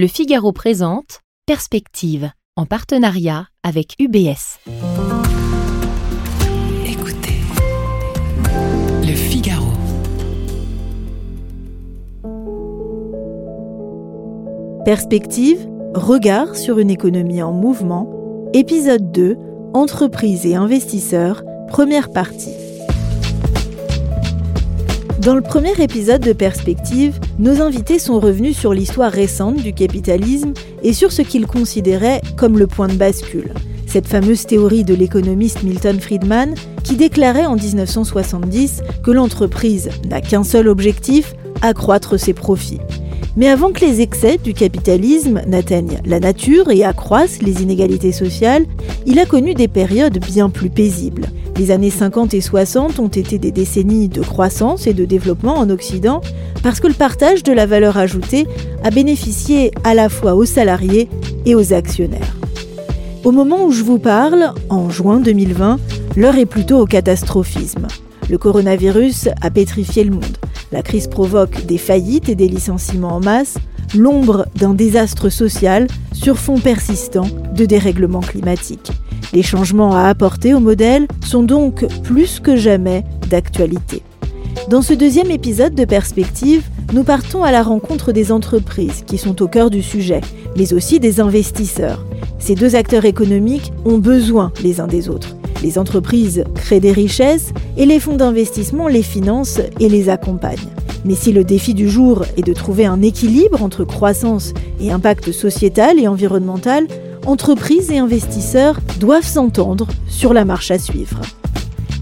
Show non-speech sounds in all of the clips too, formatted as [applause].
Le Figaro présente Perspective en partenariat avec UBS. Écoutez, Le Figaro. Perspective, regard sur une économie en mouvement, épisode 2, entreprises et investisseurs, première partie. Dans le premier épisode de Perspective, nos invités sont revenus sur l'histoire récente du capitalisme et sur ce qu'ils considéraient comme le point de bascule. Cette fameuse théorie de l'économiste Milton Friedman qui déclarait en 1970 que l'entreprise n'a qu'un seul objectif, accroître ses profits. Mais avant que les excès du capitalisme n'atteignent la nature et accroissent les inégalités sociales, il a connu des périodes bien plus paisibles. Les années 50 et 60 ont été des décennies de croissance et de développement en Occident parce que le partage de la valeur ajoutée a bénéficié à la fois aux salariés et aux actionnaires. Au moment où je vous parle, en juin 2020, l'heure est plutôt au catastrophisme. Le coronavirus a pétrifié le monde. La crise provoque des faillites et des licenciements en masse, l'ombre d'un désastre social sur fond persistant de dérèglement climatique. Les changements à apporter au modèle sont donc plus que jamais d'actualité. Dans ce deuxième épisode de Perspective, nous partons à la rencontre des entreprises qui sont au cœur du sujet, mais aussi des investisseurs. Ces deux acteurs économiques ont besoin les uns des autres. Les entreprises créent des richesses et les fonds d'investissement les financent et les accompagnent. Mais si le défi du jour est de trouver un équilibre entre croissance et impact sociétal et environnemental, entreprises et investisseurs doivent s'entendre sur la marche à suivre.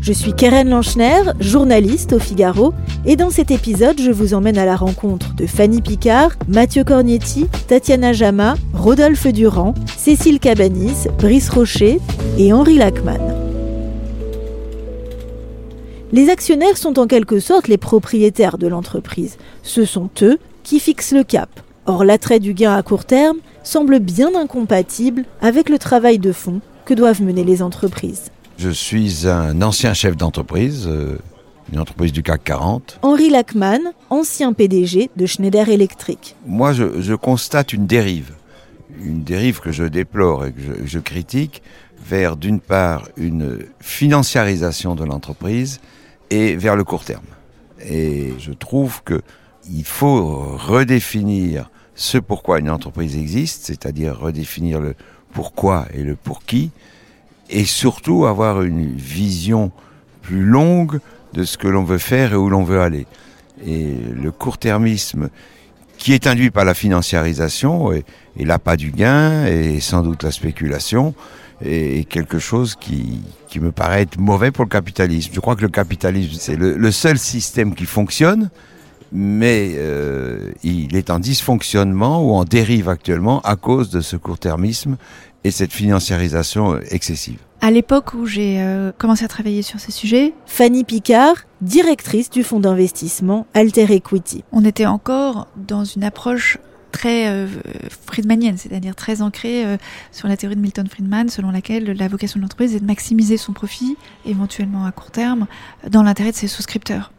Je suis Keren Lanchner, journaliste au Figaro, et dans cet épisode, je vous emmène à la rencontre de Fanny Picard, Mathieu Cornetti, Tatiana Jama, Rodolphe Durand, Cécile Cabanis, Brice Rocher et Henri Lachmann. Les actionnaires sont en quelque sorte les propriétaires de l'entreprise. Ce sont eux qui fixent le cap. Or, l'attrait du gain à court terme semble bien incompatible avec le travail de fond que doivent mener les entreprises. Je suis un ancien chef d'entreprise, euh, une entreprise du CAC 40. Henri Lachmann, ancien PDG de Schneider Electric. Moi, je, je constate une dérive, une dérive que je déplore et que je, je critique, vers d'une part une financiarisation de l'entreprise et vers le court terme. Et je trouve que il faut redéfinir ce pourquoi une entreprise existe, c'est-à-dire redéfinir le pourquoi et le pour qui, et surtout avoir une vision plus longue de ce que l'on veut faire et où l'on veut aller. Et le court-termisme qui est induit par la financiarisation et, et l'appât du gain et sans doute la spéculation est quelque chose qui, qui me paraît être mauvais pour le capitalisme. Je crois que le capitalisme, c'est le, le seul système qui fonctionne, mais euh, il est en dysfonctionnement ou en dérive actuellement à cause de ce court-termisme et cette financiarisation excessive. À l'époque où j'ai euh, commencé à travailler sur ces sujets, Fanny Picard, directrice du fonds d'investissement Alter Equity. on était encore dans une approche très euh, friedmanienne, c'est-à-dire très ancrée euh, sur la théorie de Milton Friedman, selon laquelle la vocation de l'entreprise est de maximiser son profit, éventuellement à court terme, dans l'intérêt de ses souscripteurs.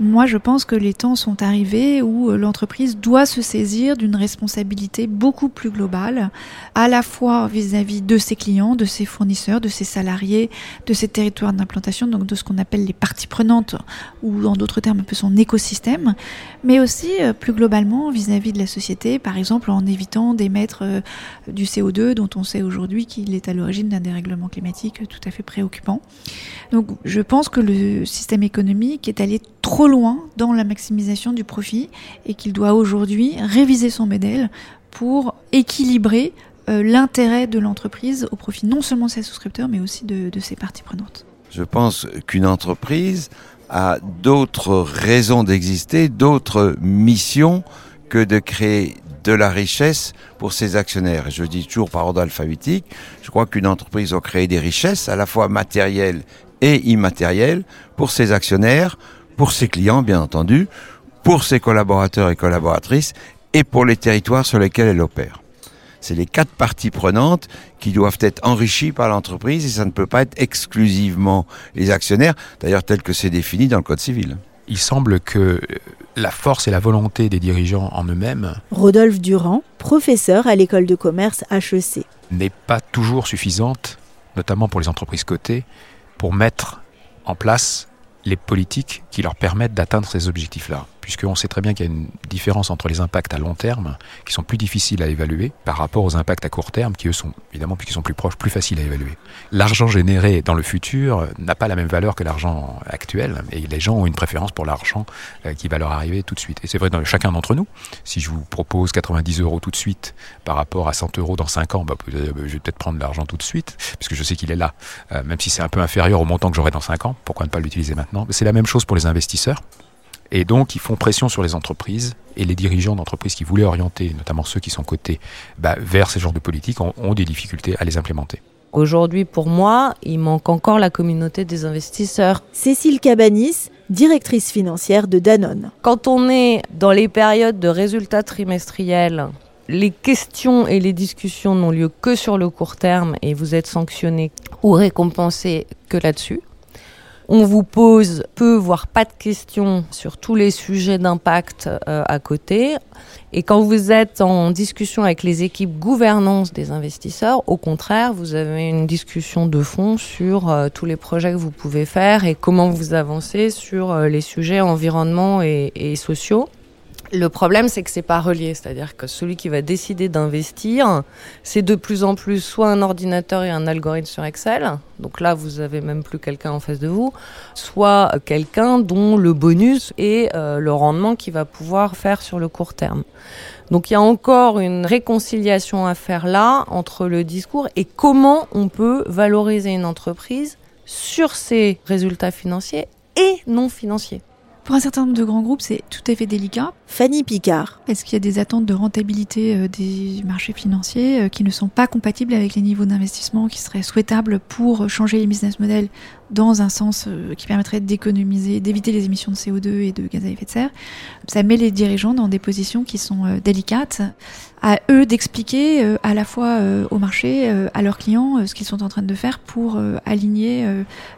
Moi, je pense que les temps sont arrivés où euh, l'entreprise doit se saisir d'une responsabilité beaucoup plus globale, à la fois vis-à-vis de ses clients, de ses fournisseurs, de ses salariés, de ses territoires d'implantation, donc de ce qu'on appelle les parties prenantes, ou en d'autres termes un peu son écosystème, mais aussi euh, plus globalement vis-à-vis de la société, par exemple en évitant d'émettre euh, du CO2 dont on sait aujourd'hui qu'il est à l'origine d'un dérèglement climatique tout à fait préoccupant. Donc je pense que le système économique est allé trop loin dans la maximisation du profit et qu'il doit aujourd'hui réviser son modèle pour équilibrer euh, l'intérêt de l'entreprise au profit non seulement de ses souscripteurs mais aussi de, de ses parties prenantes. Je pense qu'une entreprise a d'autres raisons d'exister, d'autres missions que de créer de la richesse pour ses actionnaires. Je dis toujours par ordre alphabétique, je crois qu'une entreprise doit créer des richesses à la fois matérielles et immatérielles pour ses actionnaires, pour ses clients bien entendu, pour ses collaborateurs et collaboratrices et pour les territoires sur lesquels elle opère. C'est les quatre parties prenantes qui doivent être enrichies par l'entreprise et ça ne peut pas être exclusivement les actionnaires, d'ailleurs tel que c'est défini dans le Code civil. Il semble que la force et la volonté des dirigeants en eux-mêmes Rodolphe Durand, professeur à l'école de commerce HEC. n'est pas toujours suffisante, notamment pour les entreprises cotées, pour mettre en place les politiques qui leur permettent d'atteindre ces objectifs-là. Puisqu'on sait très bien qu'il y a une différence entre les impacts à long terme, qui sont plus difficiles à évaluer, par rapport aux impacts à court terme, qui eux sont, évidemment, puisqu'ils sont plus proches, plus faciles à évaluer. L'argent généré dans le futur n'a pas la même valeur que l'argent actuel, et les gens ont une préférence pour l'argent euh, qui va leur arriver tout de suite. Et c'est vrai dans chacun d'entre nous. Si je vous propose 90 euros tout de suite par rapport à 100 euros dans 5 ans, bah, allez, je vais peut-être prendre l'argent tout de suite, puisque je sais qu'il est là, Euh, même si c'est un peu inférieur au montant que j'aurai dans 5 ans. Pourquoi ne pas l'utiliser maintenant? C'est la même chose pour les investisseurs. Et donc, ils font pression sur les entreprises et les dirigeants d'entreprises qui voulaient orienter, notamment ceux qui sont cotés, bah, vers ces genres de politiques, ont, ont des difficultés à les implémenter. Aujourd'hui, pour moi, il manque encore la communauté des investisseurs. Cécile Cabanis, directrice financière de Danone. Quand on est dans les périodes de résultats trimestriels, les questions et les discussions n'ont lieu que sur le court terme et vous êtes sanctionné ou récompensé que là-dessus. On vous pose peu, voire pas de questions sur tous les sujets d'impact euh, à côté. Et quand vous êtes en discussion avec les équipes gouvernance des investisseurs, au contraire, vous avez une discussion de fond sur euh, tous les projets que vous pouvez faire et comment vous avancez sur euh, les sujets environnement et, et sociaux. Le problème, c'est que c'est pas relié, c'est-à-dire que celui qui va décider d'investir, c'est de plus en plus soit un ordinateur et un algorithme sur Excel, donc là vous avez même plus quelqu'un en face de vous, soit quelqu'un dont le bonus est euh, le rendement qu'il va pouvoir faire sur le court terme. Donc il y a encore une réconciliation à faire là entre le discours et comment on peut valoriser une entreprise sur ses résultats financiers et non financiers. Pour un certain nombre de grands groupes, c'est tout à fait délicat. Fanny Picard. Est-ce qu'il y a des attentes de rentabilité euh, des marchés financiers euh, qui ne sont pas compatibles avec les niveaux d'investissement qui seraient souhaitables pour changer les business models dans un sens euh, qui permettrait d'économiser, d'éviter les émissions de CO2 et de gaz à effet de serre Ça met les dirigeants dans des positions qui sont euh, délicates. À eux d'expliquer euh, à la fois au marché, à leurs clients, ce qu'ils sont en train de faire pour aligner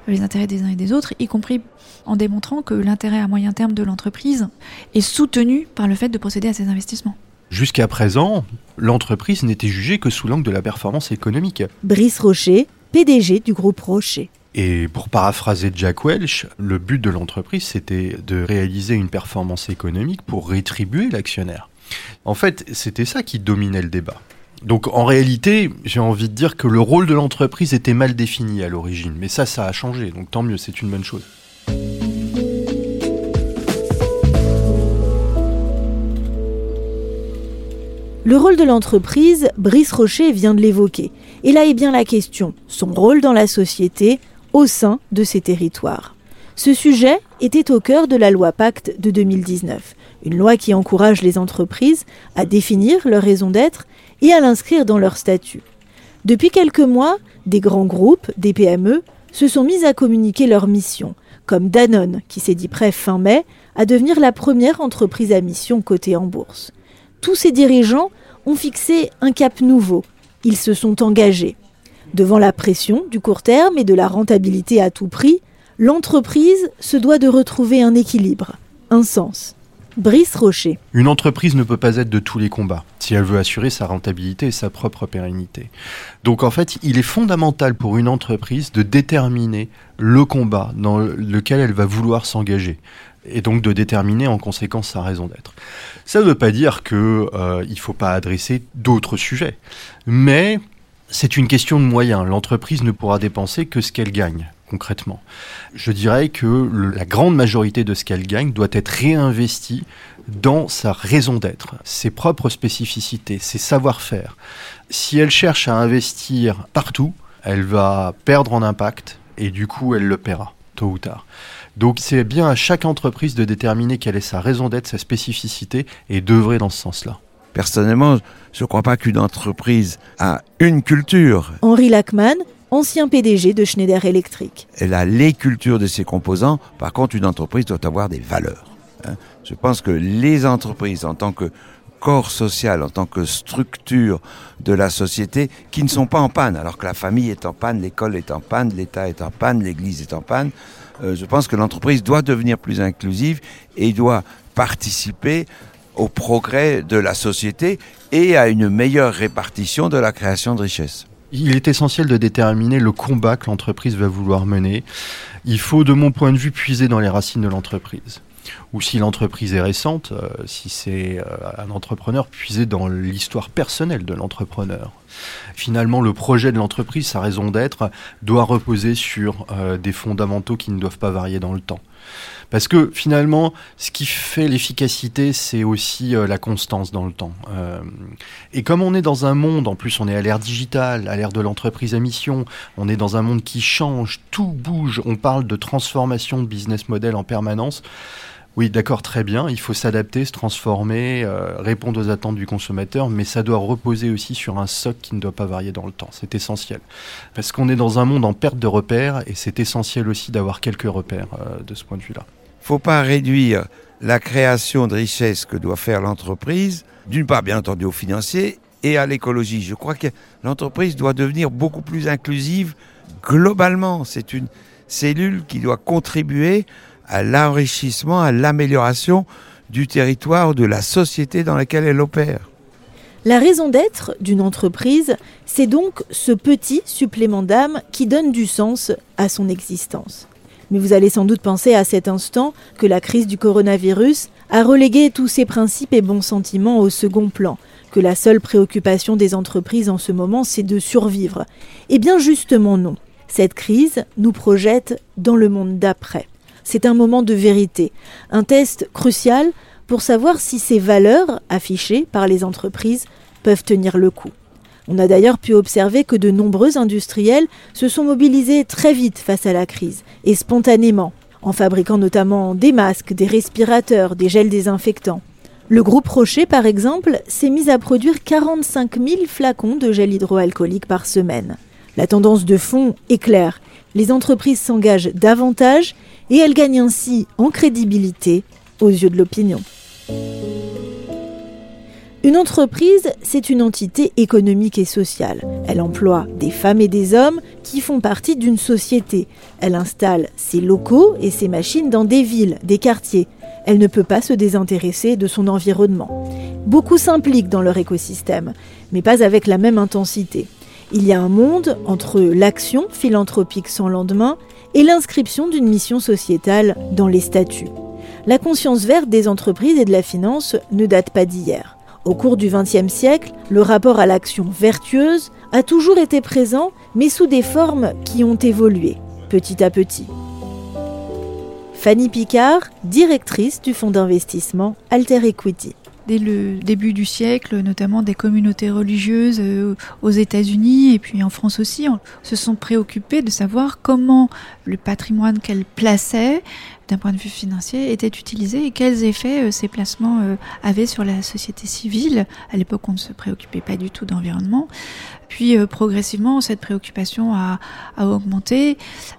les intérêts des uns et des autres, y compris en démontrant que l'intérêt à moyen terme de l'entreprise est soutenu par le fait de procéder à ces investissements. Jusqu'à présent, l'entreprise n'était jugée que sous l'angle de la performance économique. Brice Rocher, PDG du groupe Rocher. Et pour paraphraser Jack Welch, le but de l'entreprise, c'était de réaliser une performance économique pour rétribuer l'actionnaire. En fait, c'était ça qui dominait le débat. Donc en réalité, j'ai envie de dire que le rôle de l'entreprise était mal défini à l'origine. Mais ça, ça a changé. Donc tant mieux, c'est une bonne chose. Le rôle de l'entreprise, Brice Rocher vient de l'évoquer. Et là est bien la question, son rôle dans la société, au sein de ces territoires. Ce sujet était au cœur de la loi Pacte de 2019, une loi qui encourage les entreprises à définir leur raison d'être et à l'inscrire dans leur statut. Depuis quelques mois, des grands groupes, des PME, se sont mis à communiquer leur mission, comme Danone, qui s'est dit prêt fin mai à devenir la première entreprise à mission cotée en bourse. Tous ces dirigeants ont fixé un cap nouveau. Ils se sont engagés. Devant la pression du court terme et de la rentabilité à tout prix, l'entreprise se doit de retrouver un équilibre, un sens. Brice Rocher. Une entreprise ne peut pas être de tous les combats si elle veut assurer sa rentabilité et sa propre pérennité. Donc en fait, il est fondamental pour une entreprise de déterminer le combat dans lequel elle va vouloir s'engager et donc de déterminer en conséquence sa raison d'être. Ça ne veut pas dire qu'il euh, ne faut pas adresser d'autres sujets, mais c'est une question de moyens. L'entreprise ne pourra dépenser que ce qu'elle gagne concrètement. Je dirais que la grande majorité de ce qu'elle gagne doit être réinvestie dans sa raison d'être, ses propres spécificités, ses savoir-faire. Si elle cherche à investir partout, elle va perdre en impact et du coup elle le paiera, tôt ou tard. Donc c'est bien à chaque entreprise de déterminer quelle est sa raison d'être, sa spécificité et d'œuvrer dans ce sens-là. Personnellement, je ne crois pas qu'une entreprise a une culture. Henri Lachmann, ancien PDG de Schneider Electric. Elle a les cultures de ses composants. Par contre, une entreprise doit avoir des valeurs. hein. Je pense que les entreprises, en tant que corps social, en tant que structure de la société, qui ne sont pas en panne, alors que la famille est en panne, l'école est en panne, l'État est en panne, l'Église est en panne, Euh, je pense que l'entreprise doit devenir plus inclusive et doit participer au progrès de la société et à une meilleure répartition de la création de richesses. Il est essentiel de déterminer le combat que l'entreprise va vouloir mener. Il faut, de mon point de vue, puiser dans les racines de l'entreprise. Ou si l'entreprise est récente, euh, si c'est euh, un entrepreneur, puiser dans l'histoire personnelle de l'entrepreneur. Finalement, le projet de l'entreprise, sa raison d'être, doit reposer sur euh, des fondamentaux qui ne doivent pas varier dans le temps. Parce que finalement, ce qui fait l'efficacité, c'est aussi euh, la constance dans le temps. Euh, et comme on est dans un monde, en plus on est à l'ère digitale, à l'ère de l'entreprise à mission, on est dans un monde qui change, tout bouge, on parle de transformation de business model en permanence. Oui, d'accord, très bien. Il faut s'adapter, se transformer, euh, répondre aux attentes du consommateur, mais ça doit reposer aussi sur un socle qui ne doit pas varier dans le temps. C'est essentiel. Parce qu'on est dans un monde en perte de repères, et c'est essentiel aussi d'avoir quelques repères euh, de ce point de vue-là. Faut pas réduire la création de richesses que doit faire l'entreprise, d'une part bien entendu aux financiers et à l'écologie. Je crois que l'entreprise doit devenir beaucoup plus inclusive globalement. C'est une cellule qui doit contribuer à l'enrichissement, à l'amélioration du territoire, de la société dans laquelle elle opère. La raison d'être d'une entreprise, c'est donc ce petit supplément d'âme qui donne du sens à son existence. Mais vous allez sans doute penser à cet instant que la crise du coronavirus a relégué tous ces principes et bons sentiments au second plan, que la seule préoccupation des entreprises en ce moment c'est de survivre. Eh bien justement non. Cette crise nous projette dans le monde d'après. C'est un moment de vérité, un test crucial pour savoir si ces valeurs affichées par les entreprises peuvent tenir le coup. On a d'ailleurs pu observer que de nombreux industriels se sont mobilisés très vite face à la crise, et spontanément, en fabriquant notamment des masques, des respirateurs, des gels désinfectants. Le groupe Rocher, par exemple, s'est mis à produire 45 000 flacons de gel hydroalcoolique par semaine. La tendance de fond est claire. Les entreprises s'engagent davantage et elle gagne ainsi en crédibilité aux yeux de l'opinion. Une entreprise, c'est une entité économique et sociale. Elle emploie des femmes et des hommes qui font partie d'une société. Elle installe ses locaux et ses machines dans des villes, des quartiers. Elle ne peut pas se désintéresser de son environnement. Beaucoup s'impliquent dans leur écosystème, mais pas avec la même intensité. Il y a un monde entre l'action philanthropique sans lendemain et l'inscription d'une mission sociétale dans les statuts. La conscience verte des entreprises et de la finance ne date pas d'hier. Au cours du XXe siècle, le rapport à l'action vertueuse a toujours été présent, mais sous des formes qui ont évolué, petit à petit. Fanny Picard, directrice du fonds d'investissement Alter Equity dès le début du siècle, notamment des communautés religieuses euh, aux États-Unis et puis en France aussi, se sont préoccupées de savoir comment le patrimoine qu'elles plaçaient d'un point de vue financier était utilisé et quels effets euh, ces placements euh, avaient sur la société civile. À l'époque, on ne se préoccupait pas du tout d'environnement. Puis euh, progressivement, cette préoccupation a, augmenté.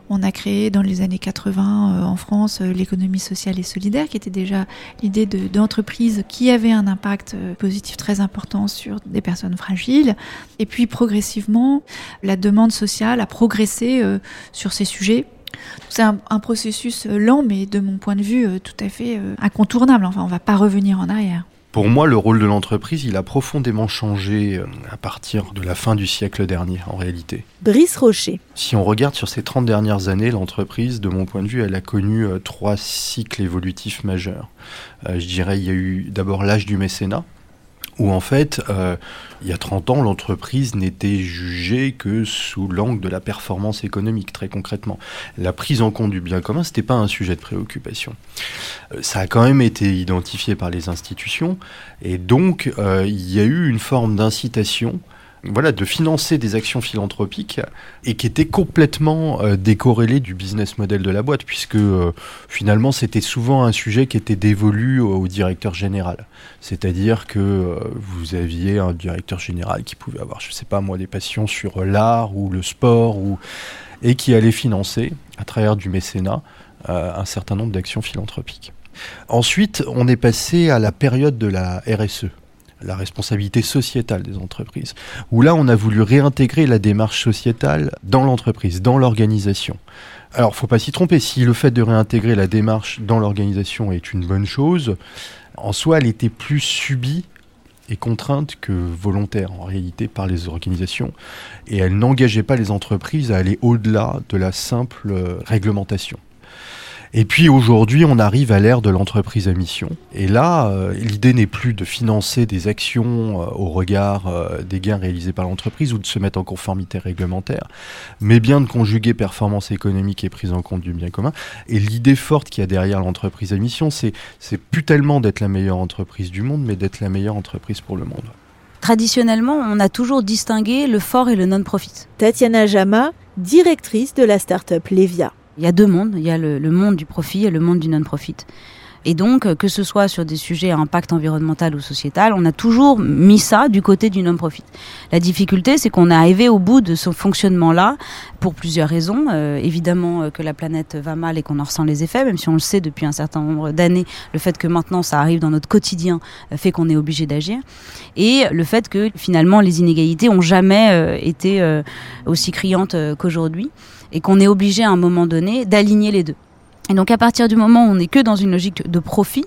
On a créé dans les années 80 en France l'économie sociale et solidaire, qui était déjà l'idée d'entreprises qui avaient un impact positif très important sur des personnes fragiles. Et puis progressivement, la demande sociale a progressé sur ces sujets c'est un, processus euh, lent, mais de mon point de vue, euh, tout à fait euh, incontournable. Enfin, on ne va pas revenir en arrière. Pour moi, le rôle de l'entreprise, il a profondément changé à partir de la fin du siècle dernier, en réalité. Brice Rocher. Si on regarde sur ces 30 dernières années, l'entreprise, de mon point de vue, elle a connu trois cycles évolutifs majeurs. je dirais, il y a eu d'abord l'âge du mécénat, où en fait, euh, il y a 30 ans, l'entreprise n'était jugée que sous l'angle de la performance économique, très concrètement. La prise en compte du bien commun, ce n'était pas un sujet de préoccupation. Euh, ça a quand même été identifié par les institutions, et donc euh, il y a eu une forme d'incitation voilà, de financer des actions philanthropiques et qui étaient complètement euh, décorrélées du business model de la boîte, puisque euh, finalement c'était souvent un sujet qui était dévolu au, directeur général. C'est-à-dire que euh, vous aviez un directeur général qui pouvait avoir, je ne sais pas moi, des passions sur l'art ou le sport, ou... et qui allait financer, à travers du mécénat, un certain nombre d'actions philanthropiques. Ensuite, on est passé à la période de la RSE la responsabilité sociétale des entreprises, où là on a voulu réintégrer la démarche sociétale dans l'entreprise, dans l'organisation. Alors, faut pas s'y tromper. Si le fait de réintégrer la démarche dans l'organisation est une bonne chose, en soi, elle était plus subie et contrainte que volontaire en réalité par les organisations. Et elle n'engageait pas les entreprises à aller au-delà de la simple réglementation. Et puis aujourd'hui, on arrive à l'ère de l'entreprise à mission. Et là, euh, l'idée n'est plus de financer des actions euh, au regard euh, des gains réalisés par l'entreprise ou de se mettre en conformité réglementaire, mais bien de conjuguer performance économique et prise en compte du bien commun. Et l'idée forte qu'il y a derrière l'entreprise à mission, c'est c'est plus tellement d'être la meilleure entreprise du monde, mais d'être la meilleure entreprise pour le monde. Traditionnellement, on a toujours distingué le fort et le non-profit. Tatiana Jama, directrice de la start-up Levia. Il y a deux mondes, il y a le, le monde du profit et le monde du non-profit. Et donc, euh, que ce soit sur des sujets à impact environnemental ou sociétal, on a toujours mis ça du côté du non-profit. La difficulté, c'est qu'on est arrivé au bout de ce fonctionnement-là pour plusieurs raisons. Euh, évidemment euh, que la planète va mal et qu'on en ressent les effets, même si on le sait depuis un certain nombre d'années, le fait que maintenant ça arrive dans notre quotidien euh, fait qu'on est obligé d'agir. Et le fait que finalement les inégalités ont jamais été aussi criantes qu'aujourd'hui et qu'on est obligé à un moment donné d'aligner les deux. Et donc à partir du moment où on n'est que dans une logique de profit,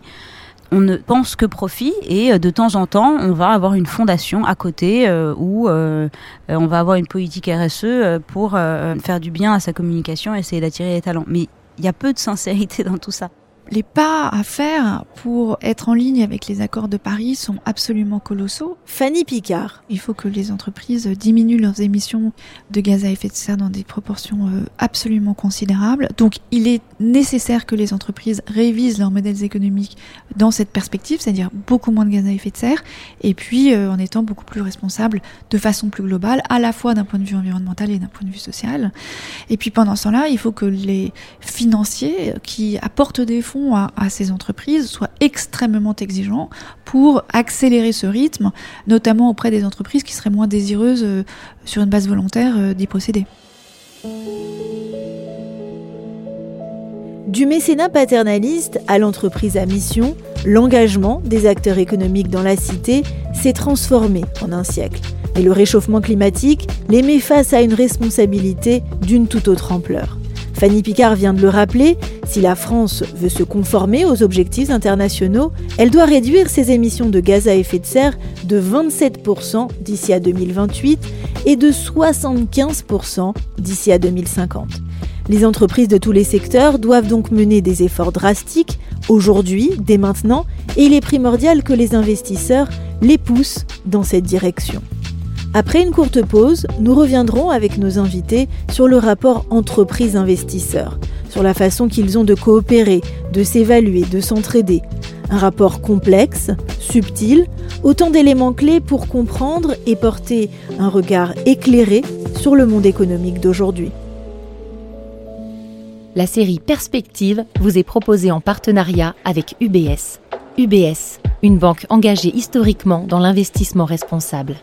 on ne pense que profit et euh, de temps en temps, on va avoir une fondation à côté euh, où euh, euh, on va avoir une politique RSE pour faire du bien à sa communication essayer d'attirer les talents. Mais il y a peu de sincérité dans tout ça. Les pas à faire pour être en ligne avec les accords de Paris sont absolument colossaux. Fanny Picard. Il faut que les entreprises diminuent leurs émissions de gaz à effet de serre dans des proportions euh, absolument considérables. Donc il est nécessaire que les entreprises révisent leurs modèles économiques dans cette perspective, c'est-à-dire beaucoup moins de gaz à effet de serre, et puis euh, en étant beaucoup plus responsables de façon plus globale, à la fois d'un point de vue environnemental et d'un point de vue social. Et puis pendant ce temps-là, il faut que les financiers qui apportent des fonds à, ces entreprises soient extrêmement exigeants pour accélérer ce rythme, notamment auprès des entreprises qui seraient moins désireuses euh, sur une base volontaire euh, d'y procéder. Du mécénat paternaliste à l'entreprise à mission, l'engagement des acteurs économiques dans la cité s'est transformé en un siècle. Et le réchauffement climatique les met face à une responsabilité d'une toute autre ampleur. Fanny Picard vient de le rappeler, si la France veut se conformer aux objectifs internationaux, elle doit réduire ses émissions de gaz à effet de serre de 27% d'ici à 2028 et de 75% d'ici à 2050. Les entreprises de tous les secteurs doivent donc mener des efforts drastiques, aujourd'hui, dès maintenant, et il est primordial que les investisseurs les poussent dans cette direction. Après une courte pause, nous reviendrons avec nos invités sur le rapport entreprise-investisseur, sur la façon qu'ils ont de coopérer, de s'évaluer, de s'entraider. Un rapport complexe, subtil, autant d'éléments clés pour comprendre et porter un regard éclairé sur le monde économique d'aujourd'hui. La série Perspective vous est proposée en partenariat avec UBS. UBS, une banque engagée historiquement dans l'investissement responsable.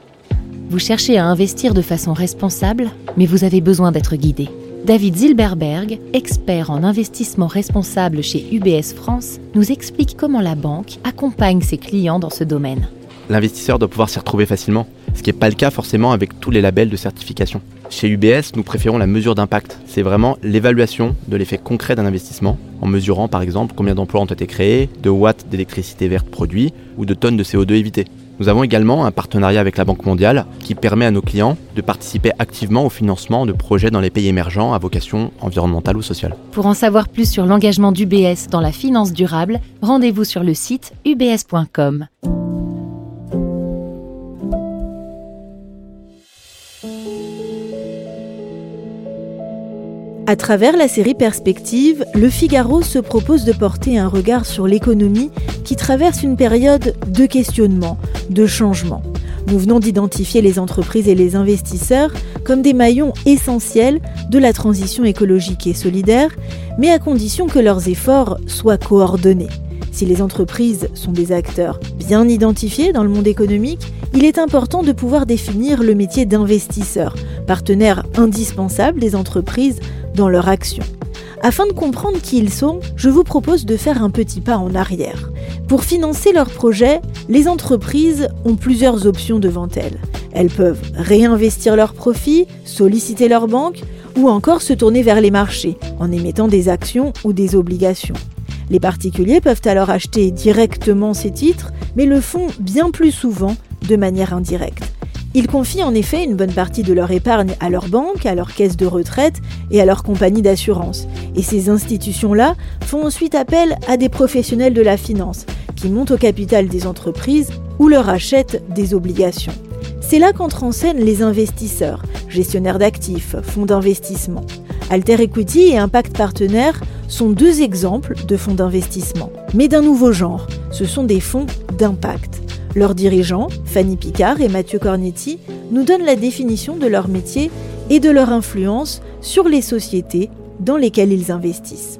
Vous cherchez à investir de façon responsable, mais vous avez besoin d'être guidé. David Zilberberg, expert en investissement responsable chez UBS France, nous explique comment la banque accompagne ses clients dans ce domaine. L'investisseur doit pouvoir s'y retrouver facilement, ce qui n'est pas le cas forcément avec tous les labels de certification. Chez UBS, nous préférons la mesure d'impact. C'est vraiment l'évaluation de l'effet concret d'un investissement, en mesurant par exemple combien d'emplois ont été créés, de watts d'électricité verte produits ou de tonnes de CO2 évitées. Nous avons également un partenariat avec la Banque mondiale qui permet à nos clients de participer activement au financement de projets dans les pays émergents à vocation environnementale ou sociale. Pour en savoir plus sur l'engagement d'UBS dans la finance durable, rendez-vous sur le site ubs.com. À travers la série Perspective, Le Figaro se propose de porter un regard sur l'économie qui traverse une période de questionnement, de changement. Nous venons d'identifier les entreprises et les investisseurs comme des maillons essentiels de la transition écologique et solidaire, mais à condition que leurs efforts soient coordonnés. Si les entreprises sont des acteurs bien identifiés dans le monde économique, il est important de pouvoir définir le métier d'investisseur, partenaire indispensable des entreprises dans leur action. Afin de comprendre qui ils sont, je vous propose de faire un petit pas en arrière. Pour financer leurs projets, les entreprises ont plusieurs options devant elles. Elles peuvent réinvestir leurs profits, solliciter leur banque, ou encore se tourner vers les marchés en émettant des actions ou des obligations. Les particuliers peuvent alors acheter directement ces titres, mais le font bien plus souvent de manière indirecte. Ils confient en effet une bonne partie de leur épargne à leur banque, à leur caisse de retraite et à leur compagnie d'assurance. Et ces institutions-là font ensuite appel à des professionnels de la finance qui montent au capital des entreprises ou leur achètent des obligations. C'est là qu'entrent en scène les investisseurs, gestionnaires d'actifs, fonds d'investissement. Alter Equity et Impact Partenaire sont deux exemples de fonds d'investissement, mais d'un nouveau genre. Ce sont des fonds d'impact. Leurs dirigeants, Fanny Picard et Mathieu Cornetti, nous donnent la définition de leur métier et de leur influence sur les sociétés dans lesquelles ils investissent.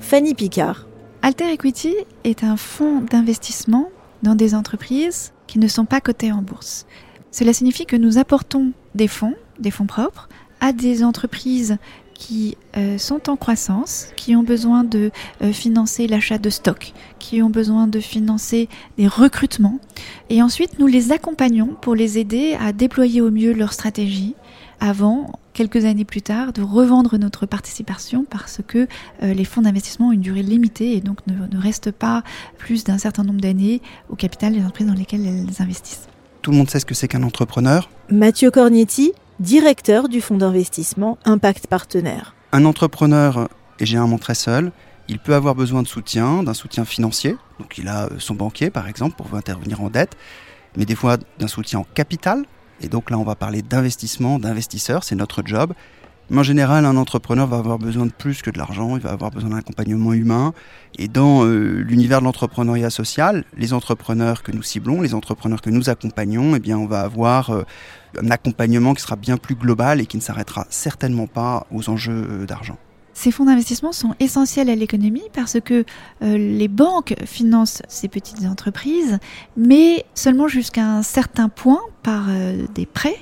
Fanny Picard. Alter Equity est un fonds d'investissement dans des entreprises qui ne sont pas cotées en bourse. Cela signifie que nous apportons des fonds, des fonds propres, à des entreprises qui euh, sont en croissance, qui ont besoin de euh, financer l'achat de stocks, qui ont besoin de financer des recrutements. Et ensuite, nous les accompagnons pour les aider à déployer au mieux leur stratégie avant, quelques années plus tard, de revendre notre participation parce que euh, les fonds d'investissement ont une durée limitée et donc ne, ne restent pas plus d'un certain nombre d'années au capital des entreprises dans lesquelles elles investissent. Tout le monde sait ce que c'est qu'un entrepreneur. Mathieu Cornetti, directeur du fonds d'investissement Impact Partenaire. Un entrepreneur est généralement très seul. Il peut avoir besoin de soutien, d'un soutien financier. Donc il a son banquier, par exemple, pour intervenir en dette. Mais des fois d'un soutien en capital. Et donc là, on va parler d'investissement, d'investisseurs. C'est notre job. Mais en général, un entrepreneur va avoir besoin de plus que de l'argent, il va avoir besoin d'un accompagnement humain. Et dans euh, l'univers de l'entrepreneuriat social, les entrepreneurs que nous ciblons, les entrepreneurs que nous accompagnons, eh bien, on va avoir euh, un accompagnement qui sera bien plus global et qui ne s'arrêtera certainement pas aux enjeux euh, d'argent. Ces fonds d'investissement sont essentiels à l'économie parce que euh, les banques financent ces petites entreprises, mais seulement jusqu'à un certain point par euh, des prêts.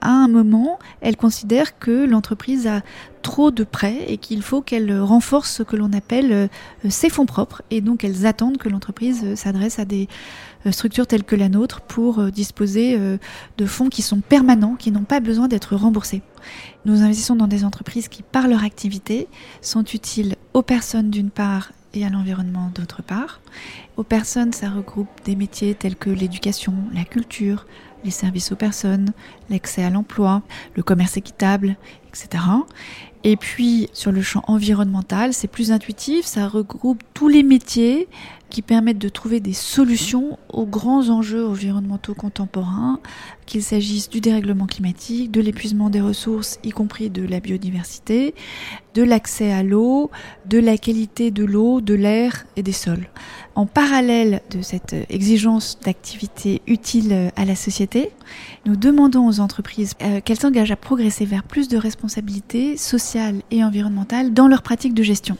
À un moment, elles considèrent que l'entreprise a trop de prêts et qu'il faut qu'elle renforce ce que l'on appelle euh, ses fonds propres. Et donc elles attendent que l'entreprise s'adresse à des structures telles que la nôtre pour disposer de fonds qui sont permanents, qui n'ont pas besoin d'être remboursés. Nous investissons dans des entreprises qui, par leur activité, sont utiles aux personnes d'une part et à l'environnement d'autre part. Aux personnes, ça regroupe des métiers tels que l'éducation, la culture, les services aux personnes, l'accès à l'emploi, le commerce équitable, etc. Et puis sur le champ environnemental, c'est plus intuitif, ça regroupe tous les métiers qui permettent de trouver des solutions aux grands enjeux environnementaux contemporains, qu'il s'agisse du dérèglement climatique, de l'épuisement des ressources, y compris de la biodiversité, de l'accès à l'eau, de la qualité de l'eau, de l'air et des sols. En parallèle de cette exigence d'activité utile à la société, nous demandons aux entreprises euh, qu'elles s'engagent à progresser vers plus de responsabilités sociales et environnementales dans leurs pratiques de gestion.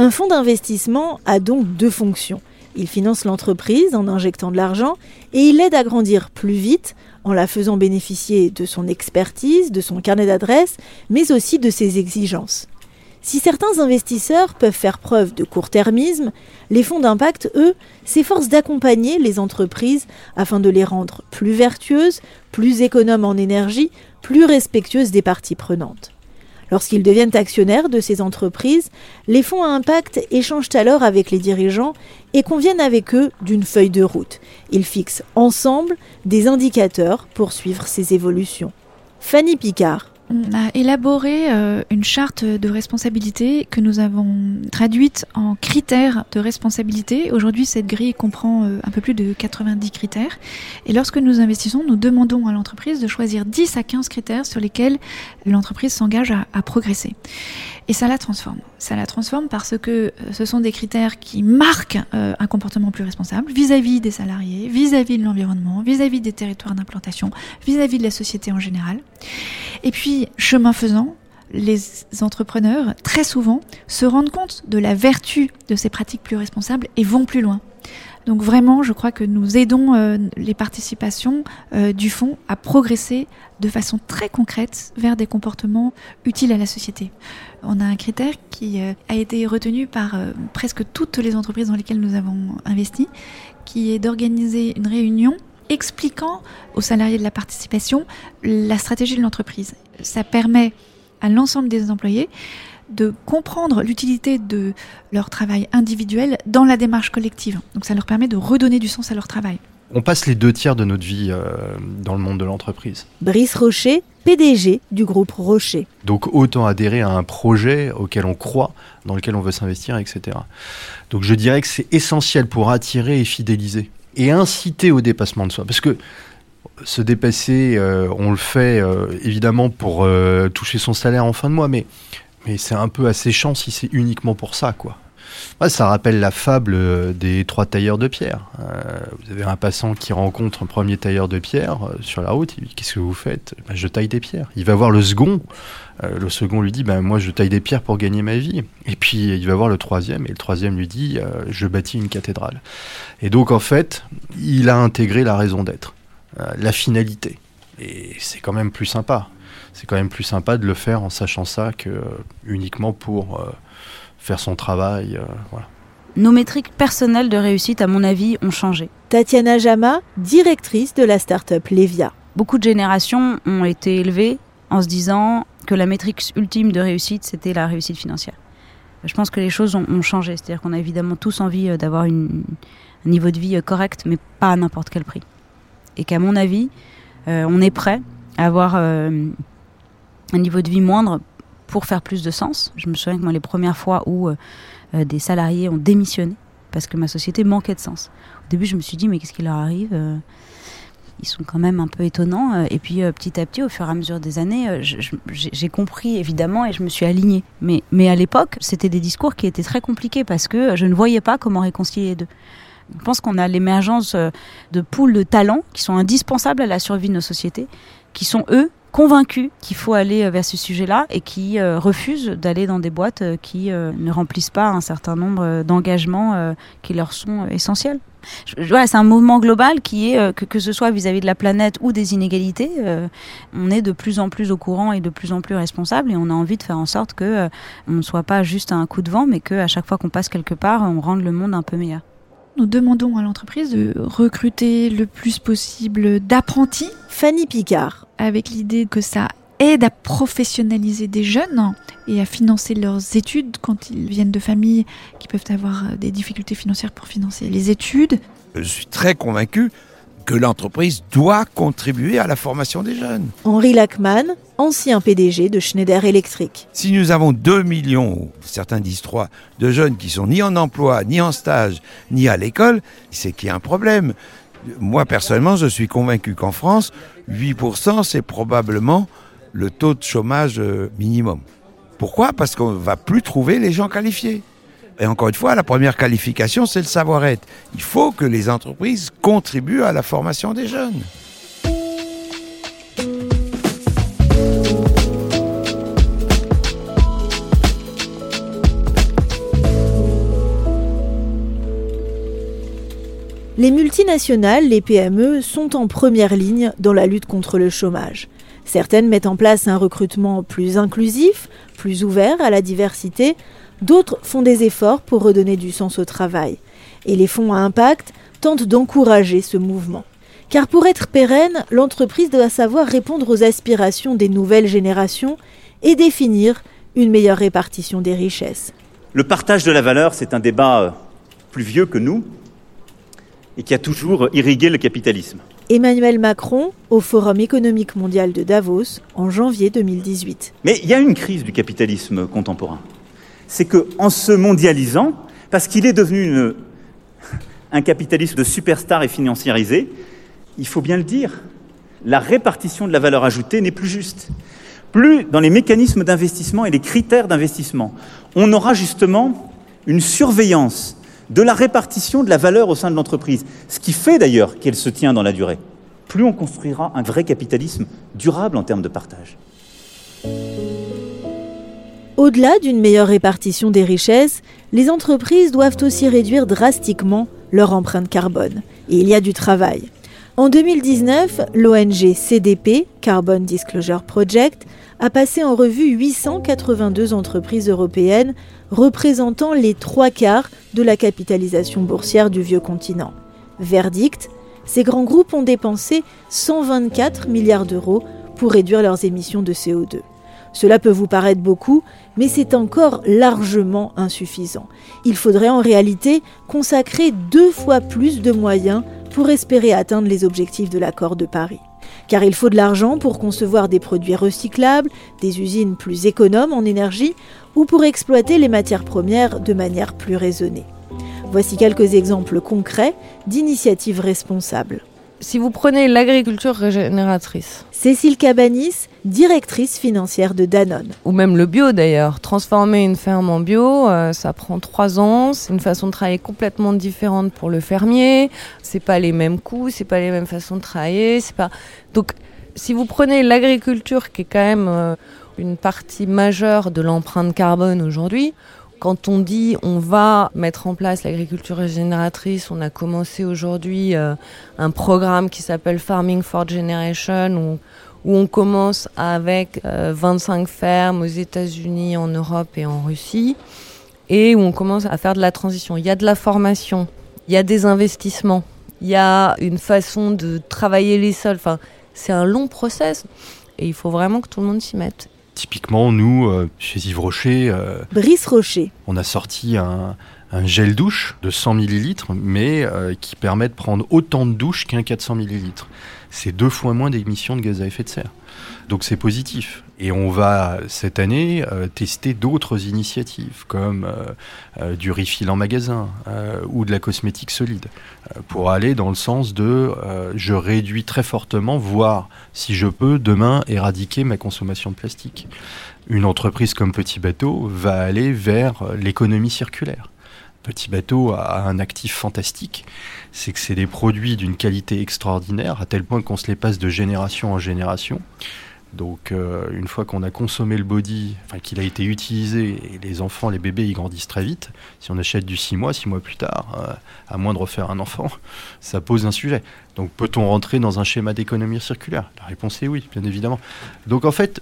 Un fonds d'investissement a donc deux fonctions. Il finance l'entreprise en injectant de l'argent et il l'aide à grandir plus vite en la faisant bénéficier de son expertise, de son carnet d'adresses, mais aussi de ses exigences. Si certains investisseurs peuvent faire preuve de court-termisme, les fonds d'impact, eux, s'efforcent d'accompagner les entreprises afin de les rendre plus vertueuses, plus économes en énergie, plus respectueuses des parties prenantes. Lorsqu'ils deviennent actionnaires de ces entreprises, les fonds à impact échangent alors avec les dirigeants et conviennent avec eux d'une feuille de route. Ils fixent ensemble des indicateurs pour suivre ces évolutions. Fanny Picard, on a élaboré euh, une charte de responsabilité que nous avons traduite en critères de responsabilité. Aujourd'hui, cette grille comprend euh, un peu plus de 90 critères. Et lorsque nous investissons, nous demandons à l'entreprise de choisir 10 à 15 critères sur lesquels l'entreprise s'engage à, à progresser. Et ça la transforme. Ça la transforme parce que euh, ce sont des critères qui marquent euh, un comportement plus responsable vis-à-vis des salariés, vis-à-vis de l'environnement, vis-à-vis des territoires d'implantation, vis-à-vis de la société en général. Et puis, chemin faisant, les entrepreneurs, très souvent, se rendent compte de la vertu de ces pratiques plus responsables et vont plus loin. Donc vraiment, je crois que nous aidons euh, les participations euh, du fonds à progresser de façon très concrète vers des comportements utiles à la société. On a un critère qui euh, a été retenu par presque toutes les entreprises dans lesquelles nous avons investi, qui est d'organiser une réunion expliquant aux salariés de la participation la stratégie de l'entreprise. Ça permet à l'ensemble des employés de comprendre l'utilité de leur travail individuel dans la démarche collective. Donc ça leur permet de redonner du sens à leur travail. On passe les deux tiers de notre vie euh, dans le monde de l'entreprise. Brice Rocher, PDG du groupe Rocher. Donc autant adhérer à un projet auquel on croit, dans lequel on veut s'investir, etc. Donc je dirais que c'est essentiel pour attirer et fidéliser et inciter au dépassement de soi. Parce que se dépasser, euh, on le fait euh, évidemment pour toucher son salaire en fin de mois, mais mais c'est un peu asséchant si c'est uniquement pour ça, quoi. ça rappelle la fable euh, des trois tailleurs de pierre. Euh, vous avez un passant qui rencontre un premier tailleur de pierre euh, sur la route. Il dit Qu'est-ce que vous faites? Ben, Je taille des pierres. Il va voir le second. le second lui dit ben, Moi, je taille des pierres pour gagner ma vie. Et puis, il va voir le troisième. Et le troisième lui dit Je bâtis une cathédrale. Et donc, en fait, il a intégré la raison d'être, la finalité. Et c'est quand même plus sympa c'est quand même plus sympa de le faire en sachant ça que euh, uniquement pour euh, faire son travail. Euh, voilà. Nos métriques personnelles de réussite, à mon avis, ont changé. Tatiana Jama, directrice de la start-up Levia. Beaucoup de générations ont été élevées en se disant que la métrique ultime de réussite, c'était la réussite financière. Je pense que les choses ont, changé. C'est-à-dire qu'on a évidemment tous envie d'avoir un niveau de vie correct, mais pas à n'importe quel prix. Et qu'à mon avis, on est prêt à avoir un niveau de vie moindre pour faire plus de sens. Je me souviens que moi, les premières fois où euh, euh, des salariés ont démissionné parce que ma société manquait de sens. Au début, je me suis dit, mais qu'est-ce qui leur arrive euh, Ils sont quand même un peu étonnants. Et puis, petit à petit, au fur et à mesure des années, j'ai compris, évidemment, et je me suis alignée. Mais, mais à l'époque, c'était des discours qui étaient très compliqués parce que je ne voyais pas comment réconcilier les deux. Je pense qu'on a l'émergence de poules de talents qui sont indispensables à la survie de nos sociétés, qui sont eux convaincus qu'il faut aller euh, vers ce sujet-là et qui euh, refusent d'aller dans des boîtes euh, qui ne remplissent pas un certain nombre d'engagements qui leur sont essentiels. Voilà, c'est un mouvement global qui est que, que ce soit vis-à-vis de la planète ou des inégalités, on est de plus en plus au courant et de plus en plus responsable et on a envie de faire en sorte que on ne soit pas juste un coup de vent, mais qu'à chaque fois qu'on passe quelque part, on rende le monde un peu meilleur. Nous demandons à l'entreprise de recruter le plus possible d'apprentis. Fanny Picard. Avec l'idée que ça aide à professionnaliser des jeunes et à financer leurs études quand ils viennent de familles qui peuvent avoir des difficultés financières pour financer les études. Je suis très convaincu que l'entreprise doit contribuer à la formation des jeunes. Henri Lachmann, ancien PDG de Schneider Electric. Si nous avons 2 millions, certains disent 3, de jeunes qui sont ni en emploi, ni en stage, ni à l'école, c'est qu'il y a un problème. Moi, personnellement, je suis convaincu qu'en France, 8%, c'est probablement le taux de chômage euh, minimum. Pourquoi? Parce qu'on ne va plus trouver les gens qualifiés. Et encore une fois, la première qualification, c'est le savoir-être. Il faut que les entreprises contribuent à la formation des jeunes. Les multinationales, les PME, sont en première ligne dans la lutte contre le chômage. Certaines mettent en place un recrutement plus inclusif, plus ouvert à la diversité, D'autres font des efforts pour redonner du sens au travail. Et les fonds à impact tentent d'encourager ce mouvement. Car pour être pérenne, l'entreprise doit savoir répondre aux aspirations des nouvelles générations et définir une meilleure répartition des richesses. Le partage de la valeur, c'est un débat euh, plus vieux que nous et qui a toujours irrigué le capitalisme. Emmanuel Macron au Forum économique mondial de Davos en janvier 2018. Mais il y a une crise du capitalisme contemporain c'est qu'en se mondialisant, parce qu'il est devenu un capitalisme de superstar et financiarisé, il faut bien le dire, la répartition de la valeur ajoutée n'est plus juste. Plus dans les mécanismes d'investissement et les critères d'investissement, on aura justement une surveillance de la répartition de la valeur au sein de l'entreprise, ce qui fait d'ailleurs qu'elle se tient dans la durée. Plus on construira un vrai capitalisme durable en termes de partage. Au-delà d'une meilleure répartition des richesses, les entreprises doivent aussi réduire drastiquement leur empreinte carbone. Et il y a du travail. En 2019, l'ONG CDP, Carbon Disclosure Project, a passé en revue 882 entreprises européennes représentant les trois quarts de la capitalisation boursière du vieux continent. Verdict ces grands groupes ont dépensé 124 milliards d'euros pour réduire leurs émissions de CO2. Cela peut vous paraître beaucoup, mais c'est encore largement insuffisant. Il faudrait en réalité consacrer deux fois plus de moyens pour espérer atteindre les objectifs de l'accord de Paris. Car il faut de l'argent pour concevoir des produits recyclables, des usines plus économes en énergie ou pour exploiter les matières premières de manière plus raisonnée. Voici quelques exemples concrets d'initiatives responsables. Si vous prenez l'agriculture régénératrice, Cécile Cabanis, directrice financière de Danone. ou même le bio d'ailleurs, transformer une ferme en bio, euh, ça prend trois ans. C'est une façon de travailler complètement différente pour le fermier. C'est pas les mêmes coûts, c'est pas les mêmes façons de travailler. C'est pas donc si vous prenez l'agriculture qui est quand même euh, une partie majeure de l'empreinte carbone aujourd'hui. Quand on dit on va mettre en place l'agriculture régénératrice, on a commencé aujourd'hui euh, un programme qui s'appelle Farming for Generation où, on commence avec euh, 25 fermes aux États-Unis, en Europe et en Russie et où on commence à faire de la transition. Il y a de la formation, il y a des investissements, il y a une façon de travailler les sols. Enfin, c'est un long process et il faut vraiment que tout le monde s'y mette. Typiquement, nous, euh, chez Yves Rocher, euh, Brice Rocher. on a sorti un, un gel douche de 100 millilitres, mais euh, qui permet de prendre autant de douches qu'un 400 millilitres. C'est deux fois moins d'émissions de gaz à effet de serre. Donc c'est positif. Et on va cette année euh, tester d'autres initiatives comme euh, euh, du refill en magasin ou de la cosmétique solide pour aller dans le sens de je réduis très fortement, voire si je peux demain éradiquer ma consommation de plastique. Une entreprise comme Petit Bateau va aller vers l'économie circulaire. Petit Bateau a un actif fantastique, c'est que c'est des produits d'une qualité extraordinaire, à tel point qu'on se les passe de génération en génération. Donc euh, une fois qu'on a consommé le body, enfin qu'il a été utilisé, et les enfants, les bébés, ils grandissent très vite. Si on achète du 6 mois, 6 mois plus tard, euh, à moins de refaire un enfant, [laughs] ça pose un sujet. Donc peut-on rentrer dans un schéma d'économie circulaire? La réponse est oui, bien évidemment. Donc en fait,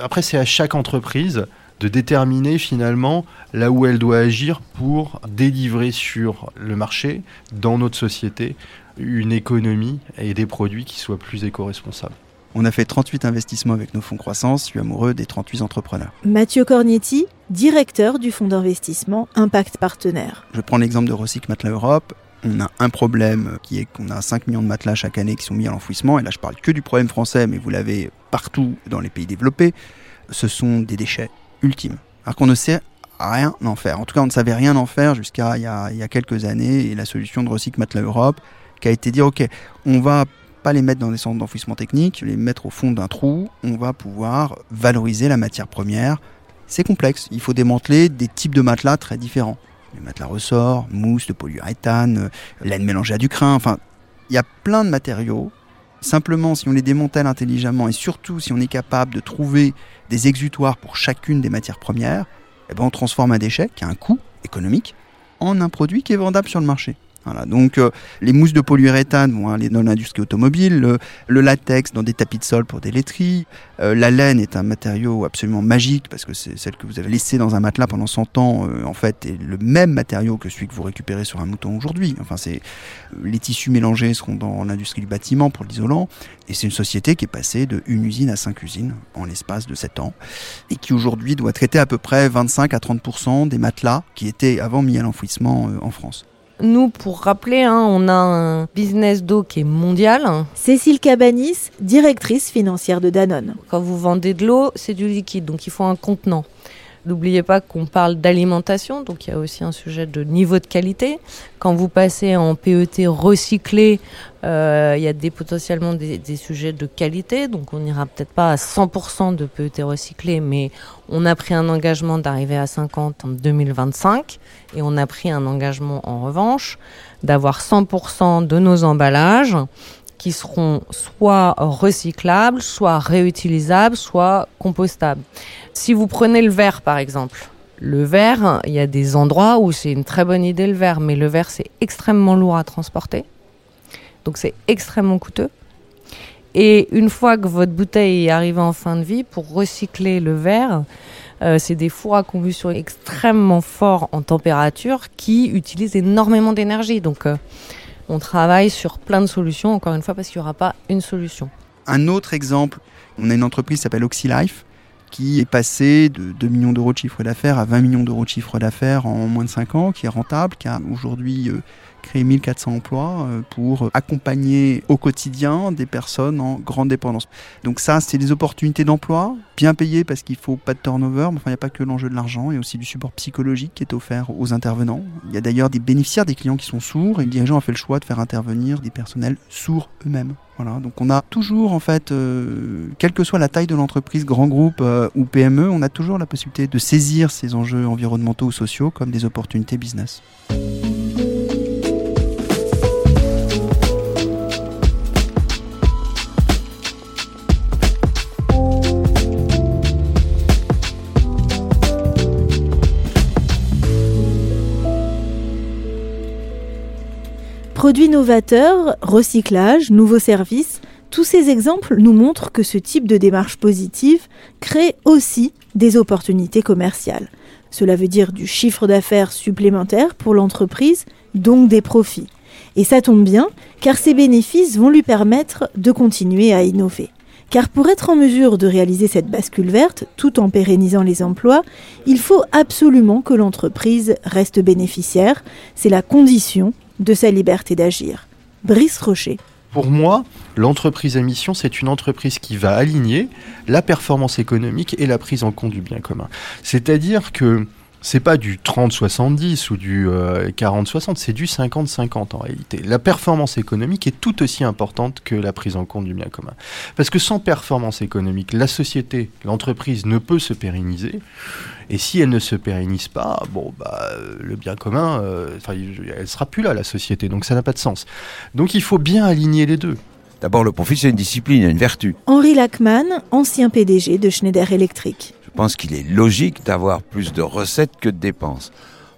après c'est à chaque entreprise de déterminer finalement là où elle doit agir pour délivrer sur le marché, dans notre société, une économie et des produits qui soient plus éco-responsables. On a fait 38 investissements avec nos fonds croissance. Je suis amoureux des 38 entrepreneurs. Mathieu Cornetti, directeur du fonds d'investissement Impact Partenaire. Je prends l'exemple de Recycle Matelas Europe. On a un problème qui est qu'on a 5 millions de matelas chaque année qui sont mis à l'enfouissement. Et là, je parle que du problème français, mais vous l'avez partout dans les pays développés. Ce sont des déchets ultimes. Alors qu'on ne sait rien en faire. En tout cas, on ne savait rien en faire jusqu'à il, y a- il y a quelques années. Et la solution de Recycle Matelas Europe, qui a été dire, OK, on va pas les mettre dans des centres d'enfouissement technique, les mettre au fond d'un trou, on va pouvoir valoriser la matière première. C'est complexe, il faut démanteler des types de matelas très différents. Les matelas ressort, mousse de polyuréthane, euh, laine mélangée à du crin, enfin, il y a plein de matériaux. Simplement, si on les démantèle intelligemment et surtout si on est capable de trouver des exutoires pour chacune des matières premières, eh ben on transforme un déchet qui a un coût économique en un produit qui est vendable sur le marché. Voilà, donc euh, les mousses de polyuréthane vont aller dans l'industrie automobile, le, le latex dans des tapis de sol pour des laiteries, euh, la laine est un matériau absolument magique parce que c'est celle que vous avez laissée dans un matelas pendant 100 ans, euh, en fait, est le même matériau que celui que vous récupérez sur un mouton aujourd'hui. Enfin, c'est les tissus mélangés seront dans l'industrie du bâtiment pour l'isolant, et c'est une société qui est passée de une usine à cinq usines en l'espace de 7 ans, et qui aujourd'hui doit traiter à peu près 25 à 30 des matelas qui étaient avant mis à l'enfouissement euh, en France. Nous, pour rappeler, hein, on a un business d'eau qui est mondial. Cécile Cabanis, directrice financière de Danone. Quand vous vendez de l'eau, c'est du liquide, donc il faut un contenant. N'oubliez pas qu'on parle d'alimentation, donc il y a aussi un sujet de niveau de qualité. Quand vous passez en PET recyclé, euh, il y a potentiellement des sujets de qualité, donc on n'ira peut-être pas à 100% de PET recyclé, mais on a pris un engagement d'arriver à 50 en 2025, et on a pris un engagement en revanche d'avoir 100% de nos emballages qui seront soit recyclables, soit réutilisables, soit compostables. Si vous prenez le verre par exemple, le verre, il y a des endroits où c'est une très bonne idée le verre, mais le verre c'est extrêmement lourd à transporter, donc c'est extrêmement coûteux. Et une fois que votre bouteille est arrivée en fin de vie, pour recycler le verre, euh, c'est des fours à combustion extrêmement forts en température qui utilisent énormément d'énergie. Donc euh, On travaille sur plein de solutions, encore une fois, parce qu'il n'y aura pas une solution. Un autre exemple, on a une entreprise qui s'appelle OxyLife, qui est passée de 2 millions d'euros de chiffre d'affaires à 20 millions d'euros de chiffre d'affaires en moins de 5 ans, qui est rentable, qui a aujourd'hui euh, créé 1400 emplois euh, pour accompagner au quotidien des personnes en grande dépendance. Donc ça, c'est des opportunités d'emploi, bien payées parce qu'il faut pas de turnover, mais enfin, il n'y a pas que l'enjeu de l'argent, il y a aussi du support psychologique qui est offert aux intervenants. Il y a d'ailleurs des bénéficiaires, des clients qui sont sourds, et le dirigeant a fait le choix de faire intervenir des personnels sourds eux-mêmes. Donc on a toujours en fait, euh, quelle que soit la taille de l'entreprise, grand groupe euh, ou PME, on a toujours la possibilité de saisir ces enjeux environnementaux ou sociaux comme des opportunités business. Produits novateurs, recyclage, nouveaux services, tous ces exemples nous montrent que ce type de démarche positive crée aussi des opportunités commerciales. Cela veut dire du chiffre d'affaires supplémentaire pour l'entreprise, donc des profits. Et ça tombe bien, car ces bénéfices vont lui permettre de continuer à innover. Car pour être en mesure de réaliser cette bascule verte, tout en pérennisant les emplois, il faut absolument que l'entreprise reste bénéficiaire. C'est la condition de sa liberté d'agir. Brice Rocher. Pour moi, l'entreprise à mission, c'est une entreprise qui va aligner la performance économique et la prise en compte du bien commun. C'est-à-dire que c'est pas du 30-70 ou du 40-60, euh, c'est du 50-50 en réalité. La performance économique est tout aussi importante que la prise en compte du bien commun. Parce que sans performance économique, la société, l'entreprise ne peut se pérenniser. Et si elle ne se pérennise pas, bon, bah, le bien commun, euh, elle sera plus là, la société. Donc ça n'a pas de sens. Donc il faut bien aligner les deux. D'abord, le profit, c'est une discipline, une vertu. Henri Lachmann, ancien PDG de Schneider Electric. Je pense qu'il est logique d'avoir plus de recettes que de dépenses.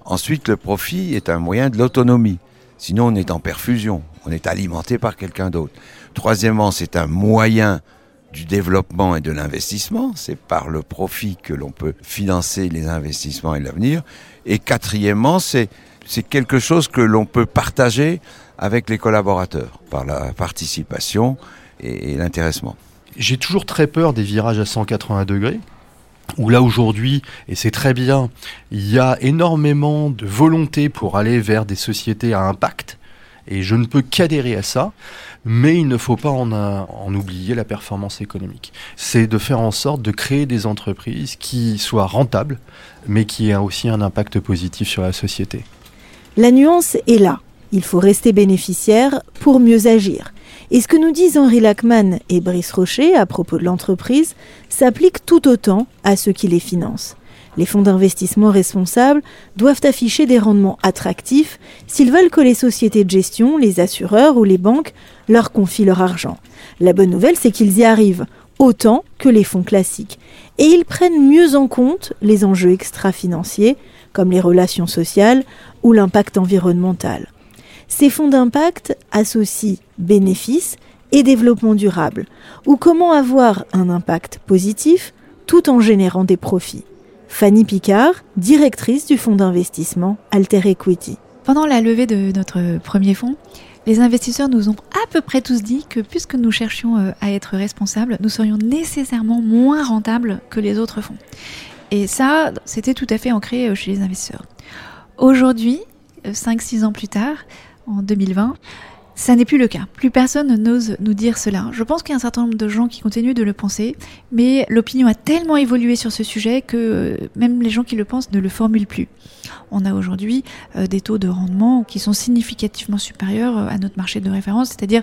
Ensuite, le profit est un moyen de l'autonomie. Sinon, on est en perfusion, on est alimenté par quelqu'un d'autre. Troisièmement, c'est un moyen du développement et de l'investissement. C'est par le profit que l'on peut financer les investissements et l'avenir. Et quatrièmement, c'est quelque chose que l'on peut partager avec les collaborateurs par la participation et l'intéressement. J'ai toujours très peur des virages à 180 degrés où là aujourd'hui, et c'est très bien, il y a énormément de volonté pour aller vers des sociétés à impact, et je ne peux qu'adhérer à ça, mais il ne faut pas en, en oublier la performance économique. C'est de faire en sorte de créer des entreprises qui soient rentables, mais qui aient aussi un impact positif sur la société. La nuance est là. Il faut rester bénéficiaire pour mieux agir. Et ce que nous disent Henri Lachman et Brice Rocher à propos de l'entreprise s'applique tout autant à ceux qui les financent. Les fonds d'investissement responsables doivent afficher des rendements attractifs s'ils veulent que les sociétés de gestion, les assureurs ou les banques leur confient leur argent. La bonne nouvelle, c'est qu'ils y arrivent autant que les fonds classiques. Et ils prennent mieux en compte les enjeux extra-financiers, comme les relations sociales ou l'impact environnemental. Ces fonds d'impact associent bénéfices et développement durable, ou comment avoir un impact positif tout en générant des profits? Fanny Picard, directrice du fonds d'investissement Alter Equity. Pendant la levée de notre premier fonds, les investisseurs nous ont à peu près tous dit que puisque nous cherchions euh, à être responsables, nous serions nécessairement moins rentables que les autres fonds. Et ça, c'était tout à fait ancré euh, chez les investisseurs. Aujourd'hui, 5-6 euh, ans plus tard, en 2020, ça n'est plus le cas. Plus personne n'ose nous dire cela. Je pense qu'il y a un certain nombre de gens qui continuent de le penser, mais l'opinion a tellement évolué sur ce sujet que euh, même les gens qui le pensent ne le formulent plus. On a aujourd'hui euh, des taux de rendement qui sont significativement supérieurs euh, à notre marché de référence, c'est-à-dire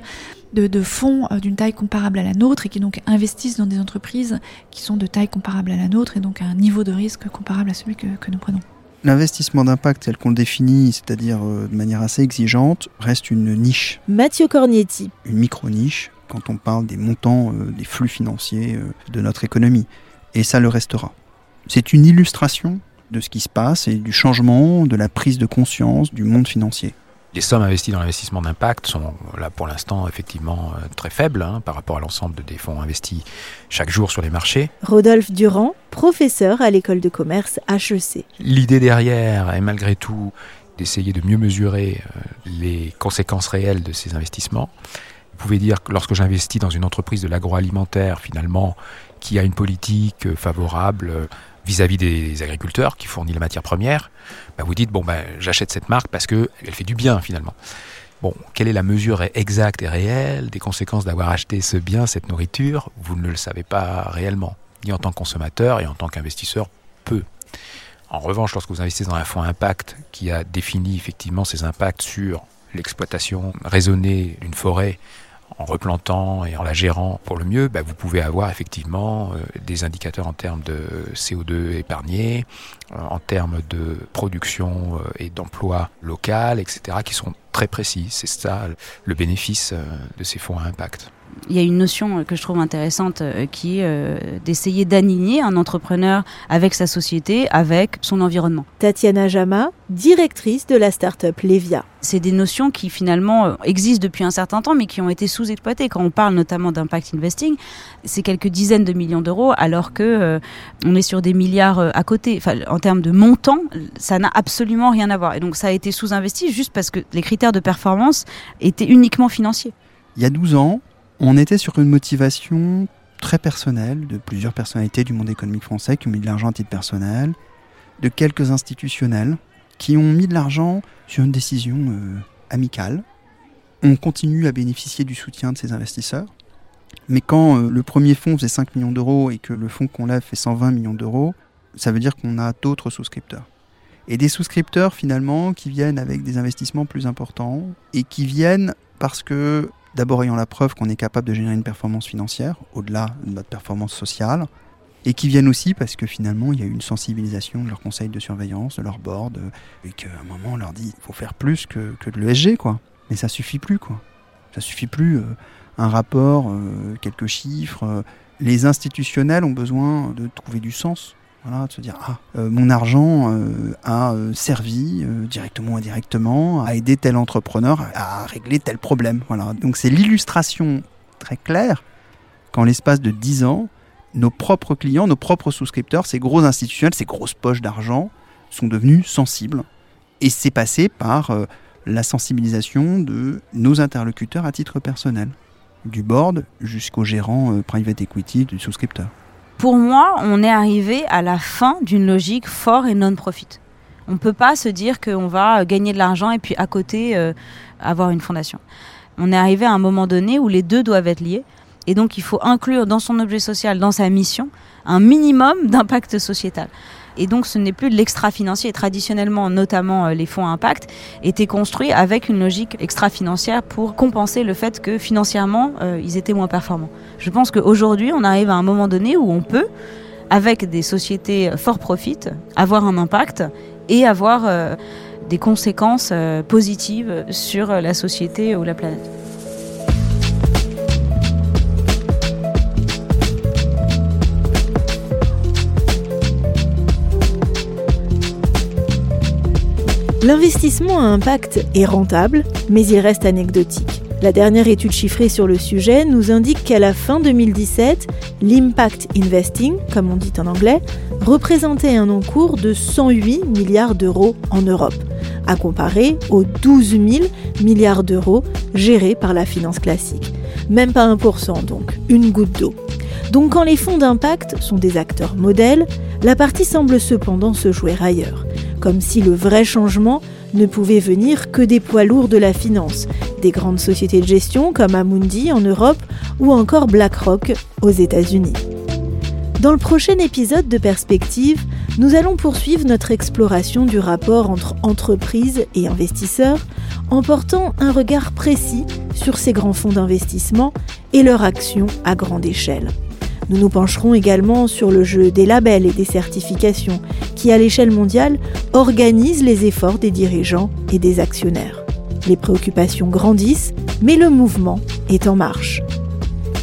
de, fonds d'une taille comparable à la nôtre et qui donc investissent dans des entreprises qui sont de taille comparable à la nôtre et donc à un niveau de risque comparable à celui que nous prenons. L'investissement d'impact tel qu'on le définit, c'est-à-dire euh, de manière assez exigeante, reste une niche. Mathieu Cornietti. Une micro-niche quand on parle des montants, euh, des flux financiers euh, de notre économie. Et ça le restera. C'est une illustration de ce qui se passe et du changement, de la prise de conscience du monde financier. Les sommes investies dans l'investissement d'impact sont là pour l'instant effectivement euh, très faibles hein, par rapport à l'ensemble des fonds investis chaque jour sur les marchés. Rodolphe Durand, professeur à l'école de commerce HEC. L'idée derrière est malgré tout d'essayer de mieux mesurer euh, les conséquences réelles de ces investissements. Vous pouvez dire que lorsque j'investis dans une entreprise de l'agroalimentaire, finalement, qui a une politique euh, favorable vis-à-vis des agriculteurs qui fournit la matière première, bah vous dites bon ben j'achète cette marque parce que elle fait du bien finalement. Bon, quelle est la mesure exacte et réelle des conséquences d'avoir acheté ce bien, cette nourriture? Vous ne le savez pas réellement, ni en tant que consommateur et en tant qu'investisseur, peu. En revanche, lorsque vous investissez dans un fonds impact qui a défini effectivement ses impacts sur l'exploitation raisonnée d'une forêt en replantant et en la gérant pour le mieux, bah, vous pouvez avoir effectivement euh, des indicateurs en termes de CO2 épargné, euh, en termes de production euh, et d'emploi local, etc., qui sont très précis. C'est ça le bénéfice de ces fonds à impact il y a une notion que je trouve intéressante euh, qui est euh, d'essayer d'aligner un entrepreneur avec sa société, avec son environnement. Tatiana Jama, directrice de la start-up Levia. C'est des notions qui finalement euh, existent depuis un certain temps mais qui ont été sous-exploitées. Quand on parle notamment d'impact investing, c'est quelques dizaines de millions d'euros alors que on est sur des milliards à côté. Enfin, en termes de montant, ça n'a absolument rien à voir. Et donc ça a été sous-investi juste parce que les critères de performance étaient uniquement financiers. Il y a 12 ans, on était sur une motivation très personnelle de plusieurs personnalités du monde économique français qui ont mis de l'argent à titre personnel, de quelques institutionnels qui ont mis de l'argent sur une décision euh, amicale. On continue à bénéficier du soutien de ces investisseurs. Mais quand euh, le premier fonds faisait 5 millions d'euros et que le fonds qu'on lève fait 120 millions d'euros, ça veut dire qu'on a d'autres souscripteurs. Et des souscripteurs finalement qui viennent avec des investissements plus importants et qui viennent parce que d'abord ayant la preuve qu'on est capable de générer une performance financière, au-delà de notre performance sociale, et qui viennent aussi parce que finalement il y a eu une sensibilisation de leur conseil de surveillance, de leur board, euh, et qu'à un moment on leur dit il faut faire plus que, que de l'ESG, quoi. Mais ça suffit plus, quoi. Ça suffit plus. Euh, un rapport, euh, quelques chiffres. les institutionnels ont besoin de trouver du sens voilà, de se dire ah, euh, mon argent euh, a euh, servi directement ou indirectement à aider tel entrepreneur à, régler tel problème. Voilà. Donc c'est l'illustration très claire qu'en l'espace de 10 ans, nos propres clients, nos propres souscripteurs, ces gros institutionnels, ces grosses poches d'argent sont devenus sensibles. Et c'est passé par la sensibilisation de nos interlocuteurs à titre personnel, du board jusqu'au gérant private equity du souscripteur pour moi, on est arrivé à la fin d'une logique fort et non-profit. On ne peut pas se dire qu'on va gagner de l'argent et puis à côté euh, avoir une fondation. On est arrivé à un moment donné où les deux doivent être liés. Et donc il faut inclure dans son objet social, dans sa mission, un minimum d'impact sociétal. Et donc ce n'est plus de l'extra-financier. Traditionnellement, notamment euh, les fonds impact, étaient construits avec une logique extra-financière pour compenser le fait que financièrement, euh, ils étaient moins performants. Je pense qu'aujourd'hui, on arrive à un moment donné où on peut, avec des sociétés fort profit, avoir un impact et avoir euh, des conséquences positives sur la société ou la planète. L'investissement à impact est rentable, mais il reste anecdotique. La dernière étude chiffrée sur le sujet nous indique qu'à la fin 2017, l'impact investing, comme on dit en anglais, représentait un encours de 108 milliards d'euros en Europe, à comparer aux 12 000 milliards d'euros gérés par la finance classique. Même pas 1% donc, une goutte d'eau. Donc quand les fonds d'impact sont des acteurs modèles, la partie semble cependant se jouer ailleurs comme si le vrai changement ne pouvait venir que des poids lourds de la finance, des grandes sociétés de gestion comme Amundi en Europe ou encore BlackRock aux États-Unis. Dans le prochain épisode de Perspective, nous allons poursuivre notre exploration du rapport entre entreprises et investisseurs en portant un regard précis sur ces grands fonds d'investissement et leur action à grande échelle. Nous nous pencherons également sur le jeu des labels et des certifications qui, à l'échelle mondiale, organisent les efforts des dirigeants et des actionnaires. Les préoccupations grandissent, mais le mouvement est en marche.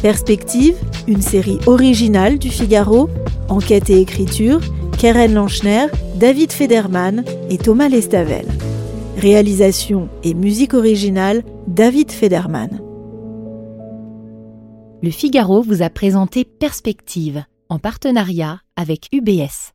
Perspective, une série originale du Figaro, enquête et écriture, Karen Lanchner, David Federman et Thomas Lestavel. Réalisation et musique originale, David Federman. Le Figaro vous a présenté Perspective en partenariat avec UBS.